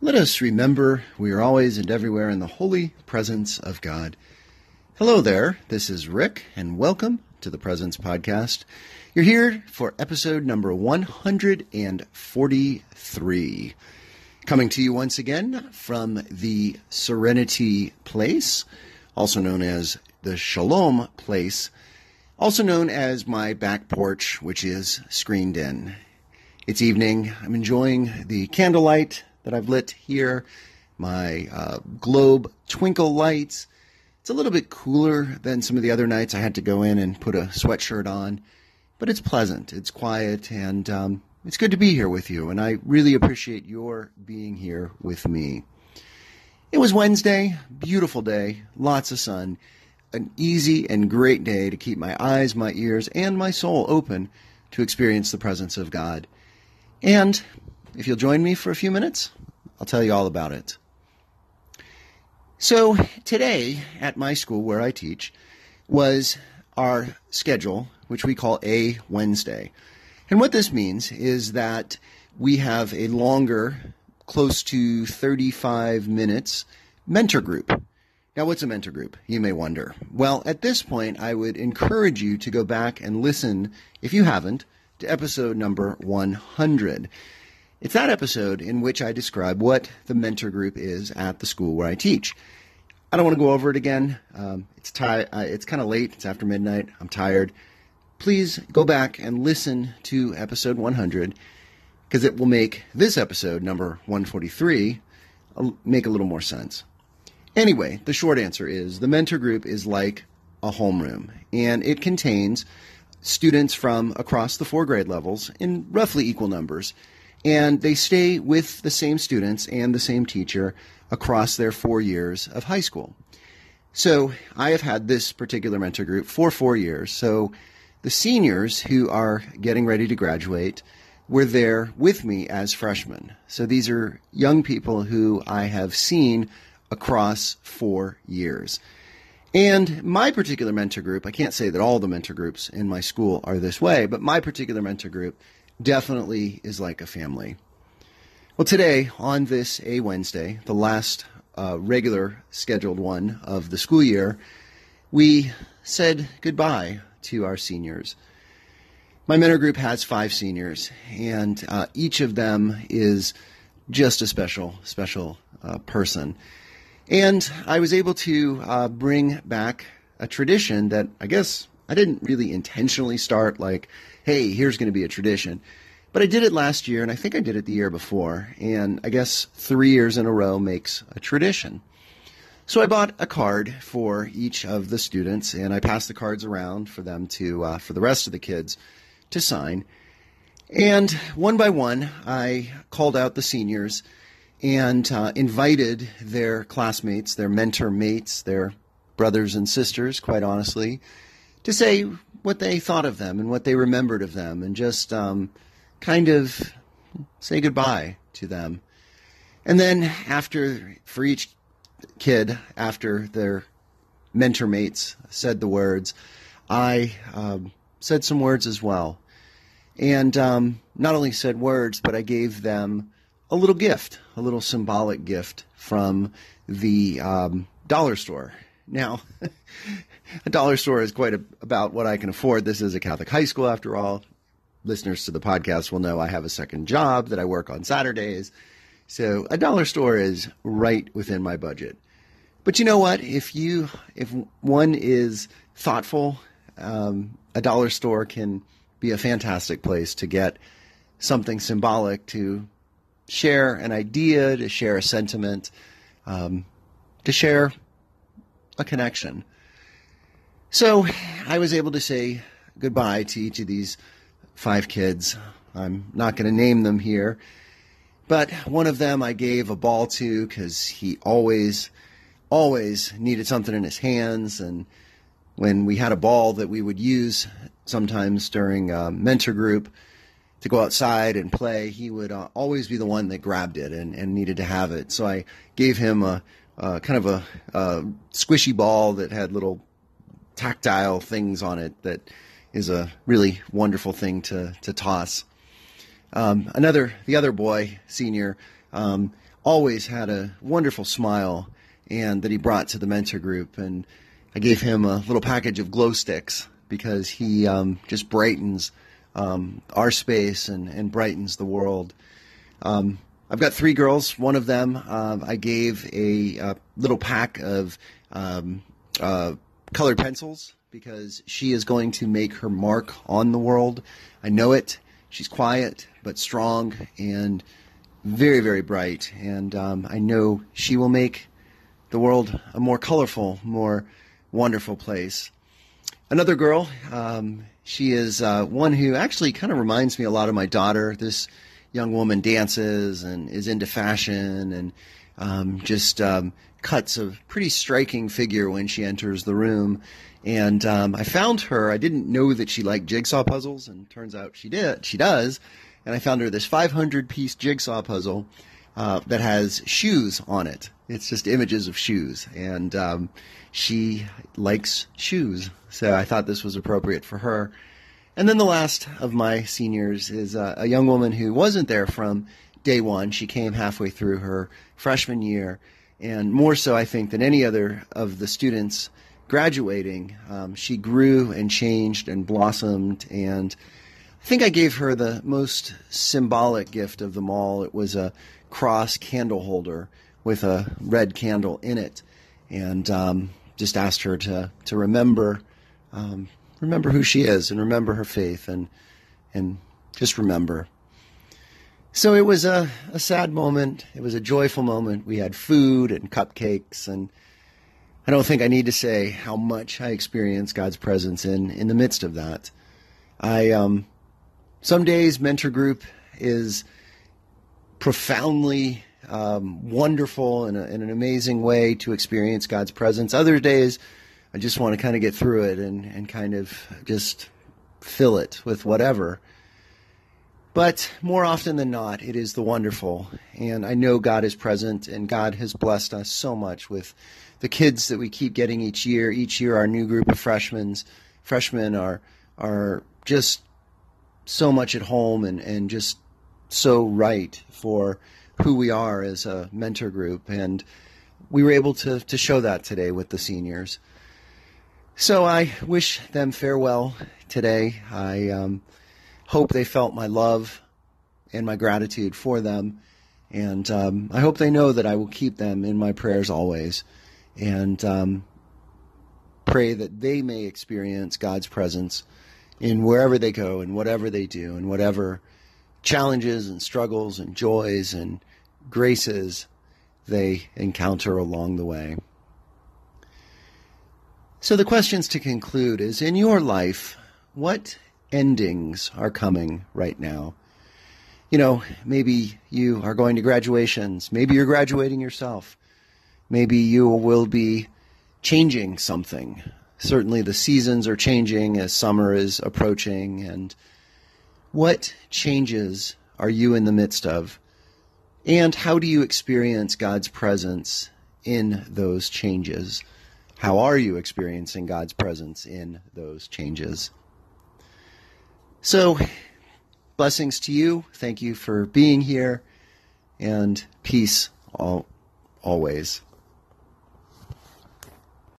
Let us remember we are always and everywhere in the holy presence of God. Hello there, this is Rick, and welcome to the Presence Podcast. You're here for episode number 143. Coming to you once again from the Serenity Place, also known as the Shalom Place, also known as my back porch, which is screened in. It's evening. I'm enjoying the candlelight that I've lit here, my uh, globe twinkle lights. It's a little bit cooler than some of the other nights. I had to go in and put a sweatshirt on, but it's pleasant, it's quiet, and um, it's good to be here with you. And I really appreciate your being here with me. It was Wednesday, beautiful day, lots of sun, an easy and great day to keep my eyes, my ears, and my soul open to experience the presence of God. And if you'll join me for a few minutes, I'll tell you all about it. So, today at my school where I teach was our schedule, which we call A Wednesday. And what this means is that we have a longer, close to 35 minutes mentor group. Now, what's a mentor group? You may wonder. Well, at this point, I would encourage you to go back and listen, if you haven't, to episode number 100. It's that episode in which I describe what the mentor group is at the school where I teach. I don't want to go over it again. Um, it's uh, It's kind of late. It's after midnight. I'm tired. Please go back and listen to episode 100 because it will make this episode, number 143, make a little more sense. Anyway, the short answer is the mentor group is like a homeroom, and it contains students from across the four grade levels in roughly equal numbers and they stay with the same students and the same teacher across their four years of high school. So I have had this particular mentor group for four years. So the seniors who are getting ready to graduate were there with me as freshmen. So these are young people who I have seen across four years. And my particular mentor group, I can't say that all the mentor groups in my school are this way, but my particular mentor group definitely is like a family. Well, today, on this A Wednesday, the last uh, regular scheduled one of the school year, we said goodbye to our seniors. My mentor group has five seniors, and uh, each of them is just a special, special uh, person. And I was able to uh, bring back a tradition that I guess I didn't really intentionally start like, hey, here's going to be a tradition. But I did it last year, and I think I did it the year before. And I guess three years in a row makes a tradition. So I bought a card for each of the students, and I passed the cards around for them to, uh, for the rest of the kids to sign. And one by one, I called out the seniors and uh, invited their classmates, their mentor mates, their brothers and sisters, quite honestly, to say what they thought of them and what they remembered of them, and just um, kind of say goodbye to them. And then after, for each kid, after their mentor mates said the words, I um, said some words as well. And um, not only said words, but I gave them a little gift, a little symbolic gift from the um, dollar store. Now, a dollar store is quite a, about what I can afford. This is a Catholic high school, after all. Listeners to the podcast will know I have a second job that I work on Saturdays. So a dollar store is right within my budget. But you know what? If you, if one is thoughtful, um, a dollar store can be a fantastic place to get something symbolic to share an idea, to share a sentiment, um, to share a connection. So I was able to say goodbye to each of these five kids. I'm not going to name them here, but one of them I gave a ball to because he always, always needed something in his hands. And when we had a ball that we would use sometimes during a mentor group to go outside and play, he would uh, always be the one that grabbed it and, and needed to have it. So I gave him a, uh, kind of a, a, squishy ball that had little tactile things on it that is a really wonderful thing to, to toss. Um, another, the other boy, senior, um, always had a wonderful smile and that he brought to the mentor group. And I gave him a little package of glow sticks because he um, just brightens um, our space and, and brightens the world. Um, I've got three girls. One of them uh, I gave a, a, little pack of uh, colored pencils because she is going to make her mark on the world. I know it. She's quiet but strong and very, very bright. And um, I know she will make the world a more colorful, more wonderful place. Another girl, um, she is uh, one who actually kind of reminds me a lot of my daughter. This young woman dances and is into fashion and um, just um, cuts a pretty striking figure when she enters the room. And um, I found her. I didn't know that she liked jigsaw puzzles, and turns out she did. She does. And I found her this 500 piece jigsaw puzzle uh, that has shoes on it. It's just images of shoes, and um, she likes shoes, so I thought this was appropriate for her. And then the last of my seniors is uh, a young woman who wasn't there from day one. She came halfway through her freshman year, and more so, I think, than any other of the students graduating, um, she grew and changed and blossomed. And I think I gave her the most symbolic gift of them all. It was a cross candle holder with a red candle in it, and um, just asked her to to remember um, remember who she is and remember her faith and and just remember. So it was a, a sad moment. It was a joyful moment. We had food and cupcakes, and I don't think I need to say how much I experienced God's presence in in the midst of that. I um, some days mentor group is profoundly um, wonderful and in an amazing way to experience God's presence. Other days, I just want to kind of get through it and, and kind of just fill it with whatever. But more often than not, it is the wonderful. And I know God is present, and God has blessed us so much with the kids that we keep getting each year. Each year, our new group of freshmen, freshmen are are just so much at home and, and just so right for who we are as a mentor group. And we were able to, to show that today with the seniors. So I wish them farewell today. I um, hope they felt my love and my gratitude for them. And um, I hope they know that I will keep them in my prayers always. And um, pray that they may experience God's presence in wherever they go and whatever they do and whatever challenges and struggles and joys and graces they encounter along the way. So, the questions to conclude is in your life, what endings are coming right now? You know, maybe you are going to graduations. Maybe you're graduating yourself. Maybe you will be changing something. Certainly, the seasons are changing as summer is approaching. And what changes are you in the midst of? And how do you experience God's presence in those changes? How are you experiencing God's presence in those changes? So, blessings to you. Thank you for being here, and peace all, always.